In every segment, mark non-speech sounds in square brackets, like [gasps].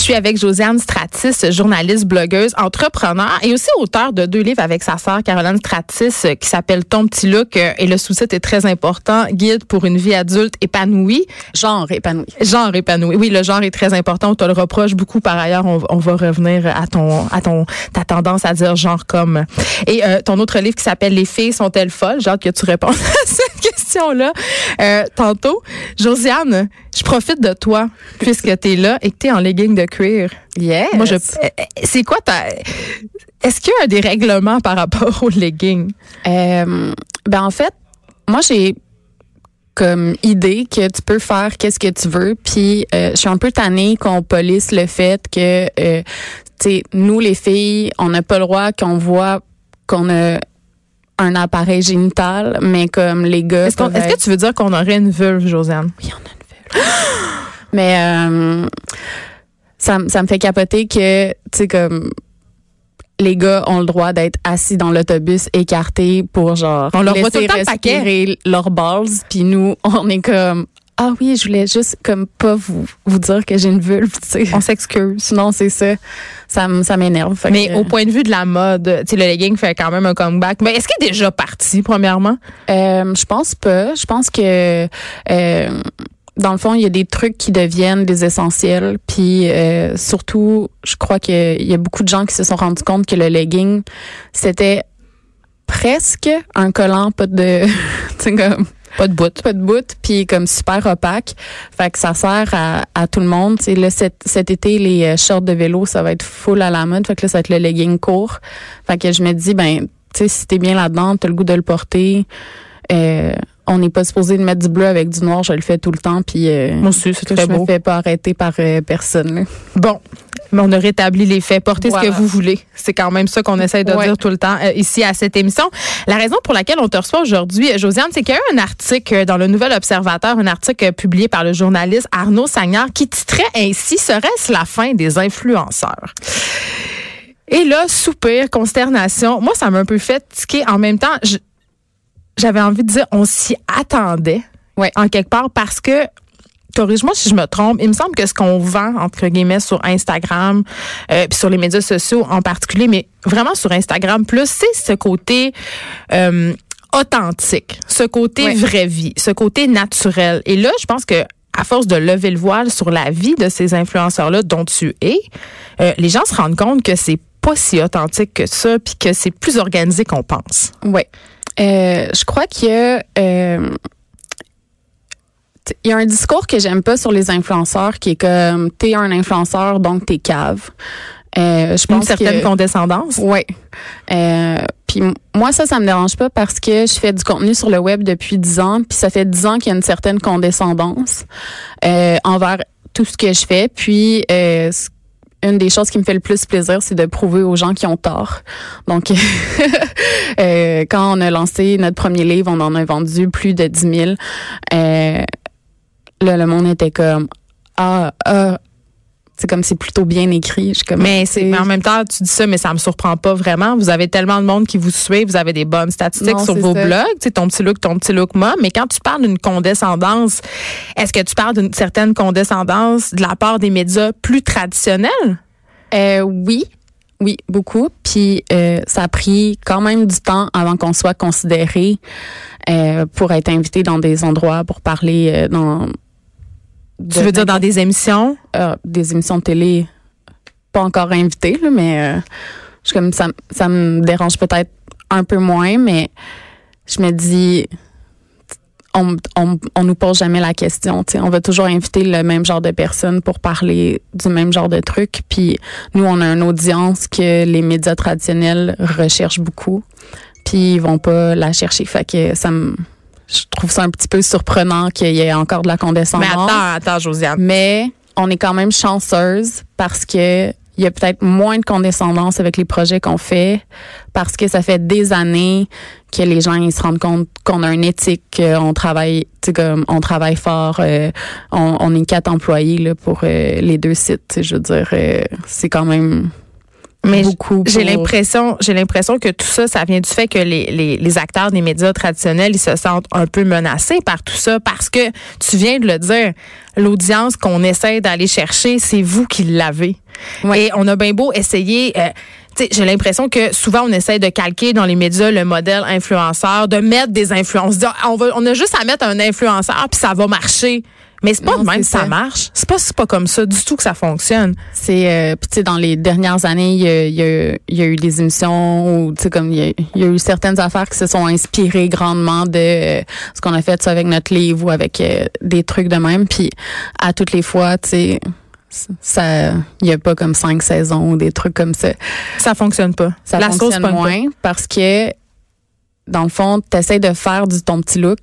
Je suis avec Josiane Stratis, journaliste, blogueuse, entrepreneur et aussi auteur de deux livres avec sa sœur Caroline Stratis qui s'appelle Ton petit look et le sous-titre est très important, guide pour une vie adulte épanouie. Genre épanoui. Genre épanoui. Oui, le genre est très important. On te le reproche beaucoup par ailleurs. On, on va revenir à ton, à ton, ta tendance à dire genre comme. Et euh, ton autre livre qui s'appelle Les filles sont-elles folles? J'ai hâte que tu répondes [laughs] à cette question-là euh, tantôt. Josiane, je profite de toi puisque tu es là et que tu es en legging de cuir. Yes. Moi, je. C'est quoi ta. Est-ce qu'il y a des règlements par rapport aux leggings? Euh, ben en fait, moi j'ai comme idée que tu peux faire qu'est-ce que tu veux puis euh, je suis un peu tannée qu'on polisse le fait que euh, tu sais nous les filles on n'a pas le droit qu'on voit qu'on a un appareil génital mais comme les gars Est-ce, est-ce que tu veux dire qu'on aurait une vulve, Josiane? Oui, on a. [gasps] Mais euh, ça, ça me fait capoter que, tu sais, comme les gars ont le droit d'être assis dans l'autobus écartés pour genre On leur voit tout laisser le temps respirer leurs balls puis nous on est comme ah oui je voulais juste comme pas vous vous dire que j'ai une vulve tu sais On s'excuse. non c'est ça ça ça m'énerve Mais que, au point de vue de la mode, tu sais, le legging fait quand même un comeback. Mais est-ce qu'il est déjà parti, premièrement? Euh, je pense pas. Je pense que euh, dans le fond, il y a des trucs qui deviennent des essentiels. Puis euh, surtout, je crois qu'il y a beaucoup de gens qui se sont rendus compte que le legging, c'était presque un collant, pas de, [laughs] comme Pas de bout. pas de bout, puis comme super opaque. Fait que ça sert à, à tout le monde. Là, cet, cet été, les euh, shorts de vélo, ça va être full à la mode. Fait que là, ça va être le legging court. Fait que je me dis, ben, tu sais, si t'es bien là-dedans, t'as le goût de le porter. Euh, on n'est pas supposé de mettre du bleu avec du noir. Je le fais tout le temps. Puis euh, Moi aussi, c'est très je me fais pas arrêter par euh, personne. là. Bon. Mais on a rétabli les faits. Portez ce que vous voulez. C'est quand même ça qu'on essaie de Ouais. dire tout le temps euh, ici à cette émission. La raison pour laquelle on te reçoit aujourd'hui, Josiane, c'est qu'il y a eu un article dans le Nouvel Observateur, un article publié par le journaliste Arnaud Sagnard qui titrait ainsi Serait-ce la fin des influenceurs? Et là, soupir, consternation. Moi, ça m'a un peu fait tiquer. En même temps, je- j'avais envie de dire, on s'y attendait. Ouais. En quelque part, parce que corrige-moi si je me trompe, il me semble que ce qu'on vend, entre guillemets, sur Instagram, euh, puis sur les médias sociaux en particulier, mais vraiment sur Instagram plus, c'est ce côté euh, authentique, ce côté Ouais. vraie vie, ce côté naturel. Et là, je pense que à force de lever le voile sur la vie de ces influenceurs-là dont tu es, euh, les gens se rendent compte que c'est pas si authentique que ça, puis que c'est plus organisé qu'on pense. Ouais. Euh, je crois qu'il y a euh, il y a un discours que j'aime pas sur les influenceurs qui est comme t'es un influenceur donc t'es cave. Euh, je Une pense certaine que condescendance. Euh, puis moi ça ça me dérange pas parce que je fais du contenu sur le web depuis dix ans puis ça fait dix ans qu'il y a une certaine condescendance euh, envers tout ce que je fais puis une des choses qui me fait le plus plaisir, c'est de prouver aux gens qui ont tort. Donc, [laughs] euh, quand on a lancé notre premier livre, on en a vendu plus de 10 000. Euh, là, le monde était comme, ah, ah, c'est comme c'est plutôt bien écrit. Je comme, Mais c'est mais en même temps, tu dis ça, mais ça me surprend pas vraiment. Vous avez tellement de monde qui vous suit, vous avez des bonnes statistiques Non, sur vos ça. blogs, tu sais, ton petit look, ton petit look moi. Mais quand tu parles d'une condescendance, est-ce que tu parles d'une certaine condescendance de la part des médias plus traditionnels? Euh, oui, oui, beaucoup. Puis euh, ça a pris quand même du temps avant qu'on soit considéré euh, pour être invité dans des endroits pour parler euh, dans. Tu veux dire dans des émissions? euh, des émissions de télé pas encore invité là, mais euh, je comme ça ça me dérange peut-être un peu moins mais je me dis on, on, on nous pose jamais la question. On va toujours inviter le même genre de personnes pour parler du même genre de trucs. Puis nous, on a une audience que les médias traditionnels recherchent beaucoup. Puis ils vont pas la chercher. Fait que ça me, je trouve ça un petit peu surprenant qu'il y ait encore de la condescendance. Mais attends, attends, Josiane. Mais on est quand même chanceuse parce que il y a peut-être moins de condescendance avec les projets qu'on fait parce que ça fait des années que les gens ils se rendent compte qu'on a une éthique, qu'on travaille, tu sais, comme on travaille fort, euh, on, on est quatre employés là, pour euh, les deux sites. tu sais, Je veux dire, euh, c'est quand même Mais beaucoup. J'ai pour- l'impression, j'ai l'impression que tout ça, ça vient du fait que les, les, les acteurs des médias traditionnels, ils se sentent un peu menacés par tout ça parce que tu viens de le dire, l'audience qu'on essaie d'aller chercher, c'est vous qui l'avez. Ouais. Et on a bien beau essayer. euh, tu sais, j'ai l'impression que souvent on essaie de calquer dans les médias le modèle influenceur, de mettre des influences. On, va, on a juste à mettre un influenceur puis ça va marcher. Mais c'est pas Non, de même ça ça. marche. C'est pas, c'est pas comme ça du tout que ça fonctionne. C'est euh, puis tu sais dans les dernières années, il y a, y a- y a eu des émissions où tu sais comme il y, a, il y a eu certaines affaires qui se sont inspirées grandement de euh, ce qu'on a fait ça avec notre livre ou avec euh, des trucs de même. Puis à toutes les fois, tu sais ça il y a pas comme cinq saisons ou des trucs comme ça. Ça fonctionne pas. Ça La sauce fonctionne pas. moins parce que dans le fond, tu essaies de faire du ton petit look.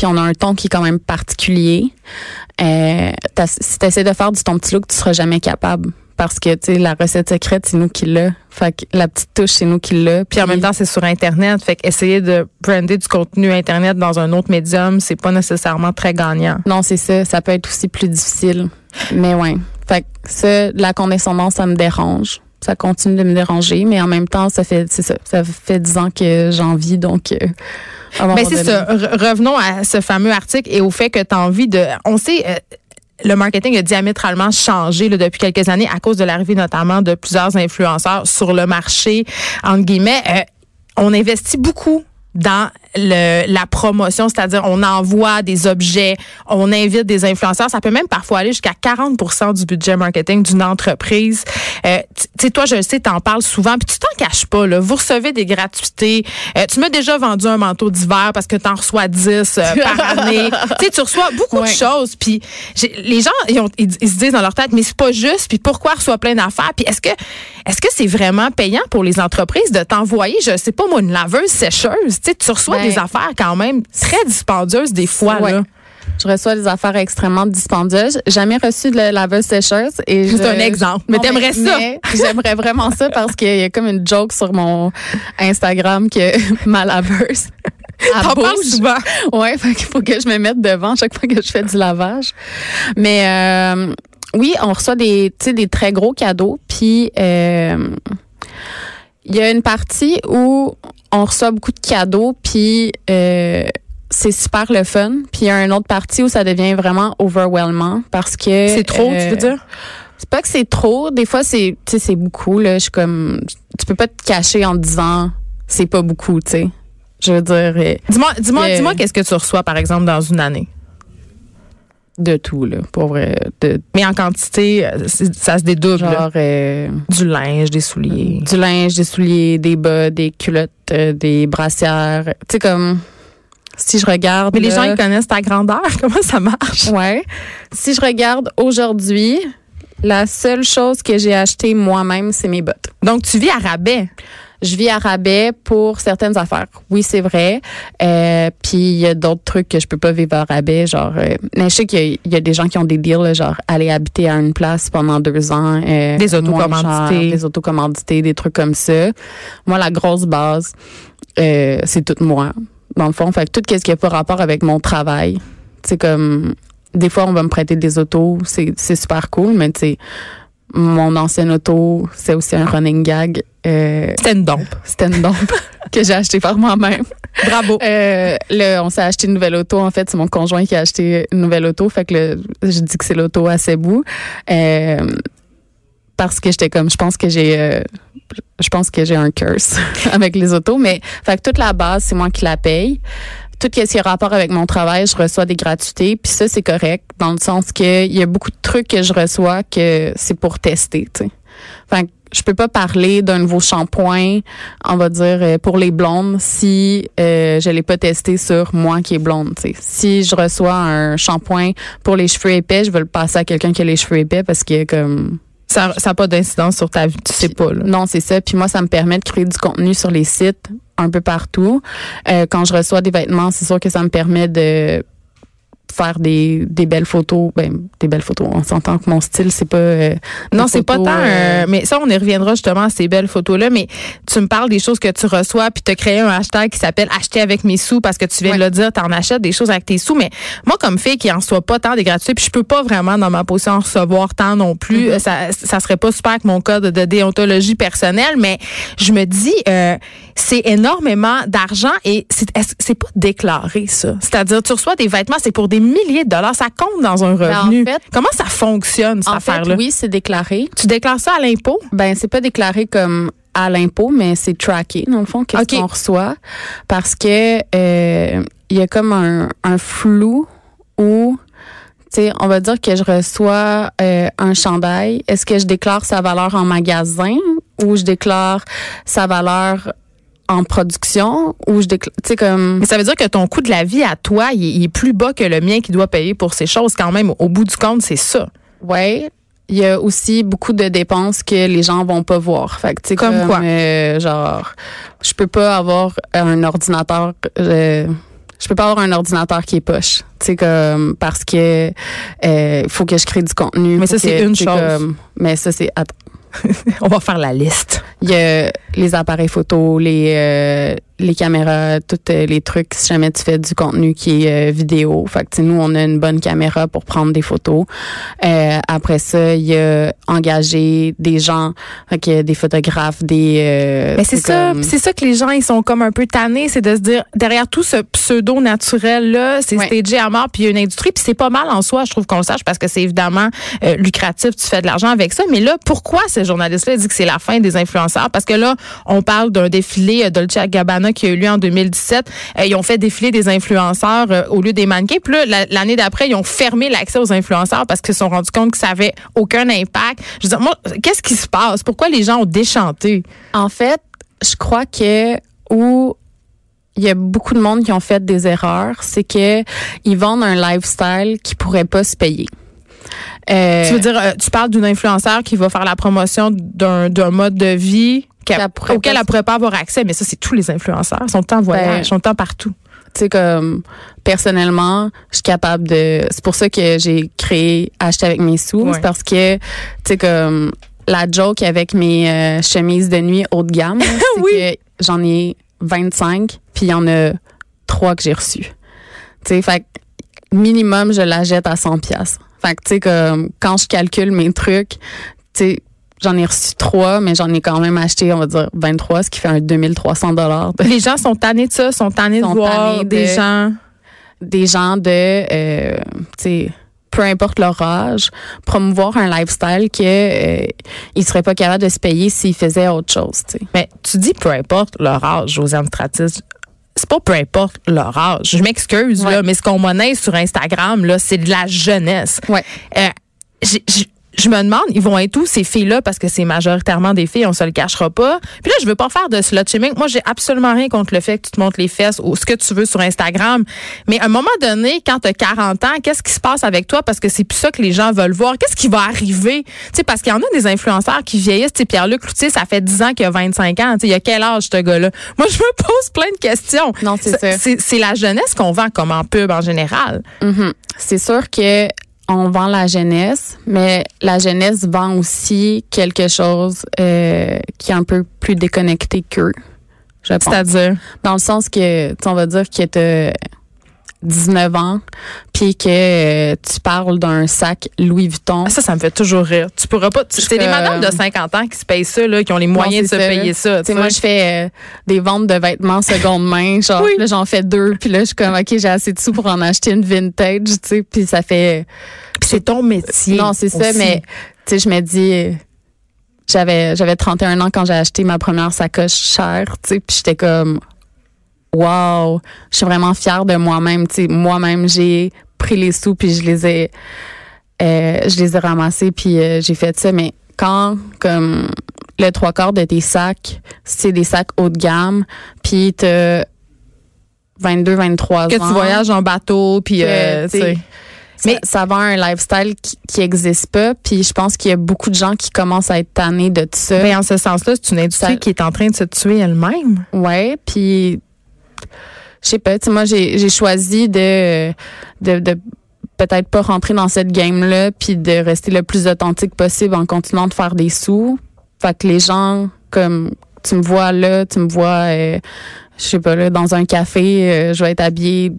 Puis on a un ton qui est quand même particulier. Euh, si tu essaies de faire du ton petit look, tu seras jamais capable. Parce que, tu sais, la recette secrète, c'est nous qui l'a. Fait que la petite touche, c'est nous qui l'a. Puis en même temps, c'est sur Internet. Fait qu'essayer de brander du contenu Internet dans un autre médium, c'est pas nécessairement très gagnant. Non, c'est ça. Ça peut être aussi plus difficile. Mais ouais. Fait que ça, la condescendance, ça me dérange. Ça continue de me déranger, mais en même temps, ça fait, ça. Ça fait dix ans que j'en vis, donc. euh, moment Mais c'est ça. Re- revenons à ce fameux article et au fait que tu as envie de. On sait. euh, le marketing a diamétralement changé là, depuis quelques années à cause de l'arrivée notamment de plusieurs influenceurs sur le marché. Entre guillemets, Euh, on investit beaucoup dans le, la promotion, c'est-à-dire on envoie des objets, on invite des influenceurs. Ça peut même parfois aller jusqu'à 40% du budget marketing d'une entreprise. Euh, tu sais, toi, je le sais, t'en parles souvent, puis tu t'en caches pas. Là. Vous recevez des gratuités. Euh, tu m'as déjà vendu un manteau d'hiver parce que t'en reçois 10 euh, par [laughs] année. tu sais, tu reçois beaucoup de choses. Puis les gens, ils, ont- ils- ils se disent dans leur tête, mais c'est pas juste. Puis pourquoi reçoit plein d'affaires? Puis est-ce que est-ce que c'est vraiment payant pour les entreprises de t'envoyer, je sais pas moi, une laveuse sécheuse? Tu sais, tu reçois Des affaires quand même très dispendieuses des fois. Ouais. Là. Je reçois des affaires extrêmement dispendieuses. Jamais reçu de la laveuse sécheuse. et [laughs] C'est un exemple. Mais t'aimerais ça. J'aimerais vraiment ça parce qu'il y a comme une joke sur mon Instagram que [laughs] ma laveuse. [laughs] T'en parles souvent. Ouais, fait qu'il faut que je me mette devant chaque fois que je fais du lavage. Mais euh, oui, on reçoit des, des très gros cadeaux. Puis euh, il y a une partie où on reçoit beaucoup de cadeaux, puis euh, c'est super le fun. Puis il y a une autre partie où ça devient vraiment overwhelmant parce que C'est trop, tu euh, veux dire? c'est pas que c'est trop. Des fois, c'est, tu sais, c'est beaucoup. Là, je suis comme, tu peux pas te cacher en disant c'est pas beaucoup, tu sais. Je veux dire euh, Dis-moi, dis-moi, Euh, dis-moi qu'est-ce que tu reçois, par exemple, dans une année? De tout là, pour vrai. De Mais en quantité, ça se dédouble. genre euh, Du linge, des souliers. du linge, des souliers, des bas, des culottes, euh, des brassières. Tu sais comme si je regarde. Mais les gens, ils connaissent ta grandeur. [laughs] Comment ça marche? Ouais. Si je regarde aujourd'hui, la seule chose que j'ai acheté moi-même, c'est mes bottes. Donc, tu vis à rabais. Je vis à rabais pour certaines affaires. Oui, c'est vrai. Euh, Puis il y a d'autres trucs que je peux pas vivre à rabais. Genre, euh, mais je sais qu'il y, y a des gens qui ont des deals, là, genre aller habiter à une place pendant deux ans. euh, Des autocommandités. Des autocommandités, des trucs comme ça. Moi, la grosse base, euh, c'est tout moi. Dans le fond, fait que tout ce qui a pas rapport avec mon travail. C'est comme des fois on va me prêter des autos, c'est c'est super cool, mais tu sais mon ancienne auto, c'est aussi un running gag. Euh, C'était une dompe. c'était une dompe [laughs] que j'ai acheté par moi-même. Bravo. Euh, le, on s'est acheté une nouvelle auto. En fait, c'est mon conjoint qui a acheté une nouvelle auto. Fait que le, je dis que c'est l'auto à ses bouts. Euh, parce que j'étais comme, je pense que j'ai, euh, je pense que j'ai un curse [laughs] avec les autos. Mais, fait que toute la base, c'est moi qui la paye. Tout ce qui a rapport avec mon travail, je reçois des gratuités. Puis ça, c'est correct dans le sens que il y a beaucoup de trucs que je reçois que c'est pour tester, tu sais. Fait que je peux pas parler d'un nouveau shampoing, on va dire euh, pour les blondes si euh, je l'ai pas testé sur moi qui est blonde. Si je reçois un shampoing pour les cheveux épais, je vais le passer à quelqu'un qui a les cheveux épais parce que comme Ça n'a pas d'incidence sur ta vie, tu sais pas. Là. non, c'est ça. Puis moi, ça me permet de créer du contenu sur les sites un peu partout. Euh, quand je reçois des vêtements, c'est sûr que ça me permet de faire des, des belles photos. Ben, des belles photos. On s'entend que mon style, c'est pas. euh, Non, c'est pas tant. photos, euh, euh, mais ça, on y reviendra justement à ces belles photos-là. Mais tu me parles des choses que tu reçois, puis tu as créé un hashtag qui s'appelle Acheter avec mes sous parce que tu viens de le dire, tu en achètes des choses avec tes sous. Mais moi, comme fille qui en soit pas tant des gratuits, puis je peux pas vraiment dans ma position en recevoir tant non plus. Mm-hmm. Ça, ça serait pas super avec mon code de déontologie personnelle, mais je me dis, euh, c'est énormément d'argent et c'est c'est pas déclaré ça? C'est-à-dire, tu reçois des vêtements, c'est pour des milliers de dollars, ça compte dans un Ben, en revenu. fait- Comment ça fonctionne cette affaire-là? oui, c'est déclaré. Tu déclares ça à l'impôt? Ben, c'est pas déclaré comme à l'impôt, mais c'est tracké, dans le fond, qu'est-ce qu'on reçoit? Parce que euh, il y a comme un, un flou où, tu sais, on va dire que je reçois euh, un chandail. Est-ce que je déclare sa valeur en magasin ou je déclare sa valeur en production ou je déclare, tu sais, comme... Mais ça veut dire que ton coût de la vie à toi, il est, il est plus bas que le mien qui doit payer pour ces choses quand même. Au bout du compte, c'est ça. Ouais. Il y a aussi beaucoup de dépenses que les gens vont pas voir. Fait que, sais, Comme quoi? euh, genre, je peux pas avoir un ordinateur. euh, je peux pas avoir un ordinateur qui est poche. Tu comme parce que euh, faut que je crée du contenu. Mais ça, c'est une chose. comme- mais ça c'est attends. [laughs] On va faire la liste. Il y a les appareils photo, les euh, les caméras, tous euh, les trucs si jamais tu fais du contenu qui est euh, vidéo. Fait que nous on a une bonne caméra pour prendre des photos. Euh, après ça, il y a engagé des gens, fait que des photographes, des euh, Mais c'est ça, c'est ça que les gens ils sont comme un peu tannés, c'est de se dire derrière tout ce pseudo naturel là, c'est Ouais. stagé à mort puis il y a une industrie puis c'est pas mal en soi, je trouve qu'on le sache parce que c'est évidemment euh, lucratif, tu fais de l'argent avec ça, mais là pourquoi ces journalistes là disent que c'est la fin des influenceurs? Parce que là on parle d'un défilé Dolce Gabbana qui a eu lieu en 2017, Euh, ils ont fait défiler des influenceurs euh, au lieu des mannequins, puis là la- l'année d'après ils ont fermé l'accès aux influenceurs parce qu'ils se sont rendus compte que ça avait aucun impact. Je veux dire moi qu'est-ce qui se passe? Pourquoi les gens ont déchanté? En fait, je crois que où il y a beaucoup de monde qui ont fait des erreurs, c'est que ils vendent un lifestyle qui pourrait pas se payer. Euh, Tu veux dire, tu parles d'une influenceur qui va faire la promotion d'un mode de vie qu'elle- pourrait auquel elle pourrait pas avoir accès, mais ça, c'est tous les influenceurs. Ils sont en voyage, Ben, ils sont partout. tu sais comme personnellement, je suis capable de c'est pour ça que j'ai créé acheter avec mes sous, Ouais. c'est parce que tu sais comme la joke avec mes euh, chemises de nuit haut de gamme, [laughs] c'est Oui. que j'en ai 25 puis il y en a trois que j'ai reçus. Tu sais fait que minimum je la jette à 100 pièces. Fait que tu sais comme quand je calcule mes trucs, tu sais J'en ai reçu trois, mais j'en ai quand même acheté, on va dire, 23, ce qui fait un 2300 dollars Les gens sont tannés de ça, sont tannés de Sont voir tannés des de- gens. des gens de, euh, tu sais, peu importe leur âge, promouvoir un lifestyle que euh, ils seraient pas capables de se payer s'ils faisaient autre chose, tu sais. Mais tu dis peu importe leur âge, Josiane Stratis. C'est pas peu importe leur âge. Je m'excuse, Ouais. là, mais ce qu'on monnaie sur Instagram, là, c'est de la jeunesse. Ouais. Euh, je me demande, ils vont être où ces filles-là parce que c'est majoritairement des filles, on se le cachera pas. Puis là, je veux pas faire de slut shaming. Moi, j'ai absolument rien contre le fait que tu te montres les fesses ou ce que tu veux sur Instagram. Mais à un moment donné, quand tu as 40 ans, qu'est-ce qui se passe avec toi? Parce que c'est plus ça que les gens veulent voir. Qu'est-ce qui va arriver? Tu sais, parce qu'il y en a des influenceurs qui vieillissent. Tu Pierre-Luc Cloutier, ça fait 10 ans qu'il a 25 ans. Tu sais, il a quel âge, ce gars-là? Moi, je me pose plein de questions. Non, c'est ça. C'est la jeunesse qu'on vend comme en pub en général. Mhm. C'est sûr que on vend la jeunesse, mais la jeunesse vend aussi quelque chose euh, qui est un peu plus déconnecté qu'eux. C'est-à-dire? Dans le sens que, on va dire que tu 19 ans, puis que euh, tu parles d'un sac Louis Vuitton. Ah, Ça, ça me fait toujours rire. Tu pourras pas. C'est des madames de 50 ans qui se payent ça, là, qui ont les moyens Non, de se ça. payer ça. Tu sais, tu moi, je fais euh, des ventes de vêtements seconde main. [laughs] Genre, Oui. là, j'en fais deux. Puis là, je suis comme, OK, j'ai assez de sous pour en acheter une vintage, tu sais. Puis ça fait... Puis c'est ton métier. Non, c'est ça, mais tu sais, je me dis... euh, J'avais j'avais 31 ans quand j'ai acheté ma première sacoche chère, tu sais. Puis j'étais comme... Wow! Je suis vraiment fière de moi-même, tu sais. Moi-même, j'ai pris les sous, puis je les ai... euh, je les ai ramassés, puis euh, j'ai fait ça. Mais quand, comme le trois quarts de tes sacs, c'est des sacs haut de gamme, puis t'as 22, 23 ans. Que tu voyages en bateau, puis que, euh, tu sais. Mais ça va un lifestyle qui, qui existe pas, puis je pense qu'il y a beaucoup de gens qui commencent à être tannés de tout ça. Ben, en ce sens-là, c'est une industrie Ça- qui est en train de se tuer elle-même. Ouais, puis je sais pas, moi j'ai choisi de peut-être pas rentrer dans cette game là puis de rester le plus authentique possible en continuant de faire des sous. Fait que les gens comme tu me vois là, tu me vois euh, je sais pas là dans un café, euh, je vais être habillée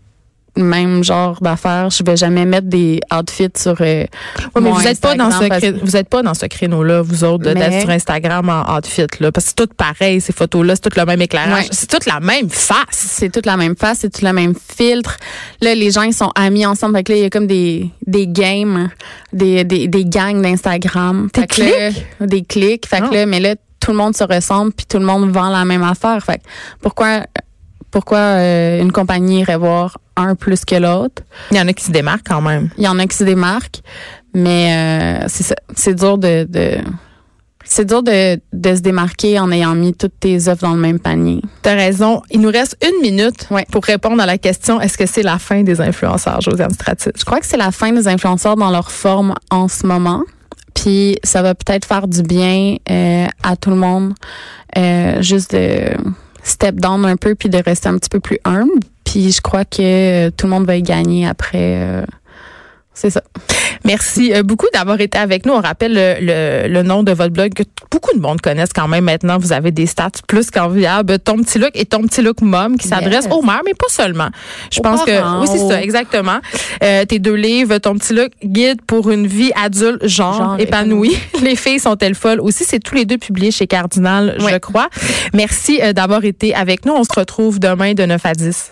même genre d'affaires, je vais jamais mettre des outfits sur euh, Ouais, mais mon vous êtes pas dans ce parce vous êtes pas dans ce créneau-là, vous autres, de- Mais- d'être sur Instagram en outfit là, parce que c'est tout pareil ces photos-là, c'est tout le même éclairage, Ouais. c'est toute la même face. c'est toute la même face, c'est tout le même filtre. Là, les gens, ils sont amis ensemble. Fait que là, il y a comme des, des games, des, des, des gangs d'Instagram. Des là, Des clics. Fait que là, mais là, tout le monde se ressemble puis tout le monde vend la même affaire. Fait que pourquoi, pourquoi euh, une compagnie irait voir un plus que l'autre? Il y en a qui se démarquent quand même. Il y en a qui se démarquent, mais euh, c'est dur de, de c'est dur de, de se démarquer en ayant mis toutes tes offres dans le même panier. T'as raison. Il nous reste une minute Ouais. pour répondre à la question est-ce que c'est la fin des influenceurs, Josiane Stratis? Je crois que c'est la fin des influenceurs dans leur forme en ce moment. Puis ça va peut-être faire du bien euh, à tout le monde, euh, juste de step down un peu puis de rester un petit peu plus humble. Puis je crois que euh, tout le monde va y gagner après. C'est ça. Merci euh, beaucoup d'avoir été avec nous. On rappelle le, le, le nom de votre blog que beaucoup de monde connaissent quand même maintenant. Vous avez des stats plus qu'enviables. Ton petit look et ton petit look mom qui s'adresse Yes. aux mères, mais pas seulement. Je Aux pense que oui, c'est ça, exactement. Euh, tes deux livres, ton petit look, guide pour une vie adulte genre, Genre épanouie. [laughs] Les filles sont-elles folles aussi? C'est tous les deux publiés chez Cardinal, je crois. Merci euh, d'avoir été avec nous. On se retrouve demain de 9 à 10.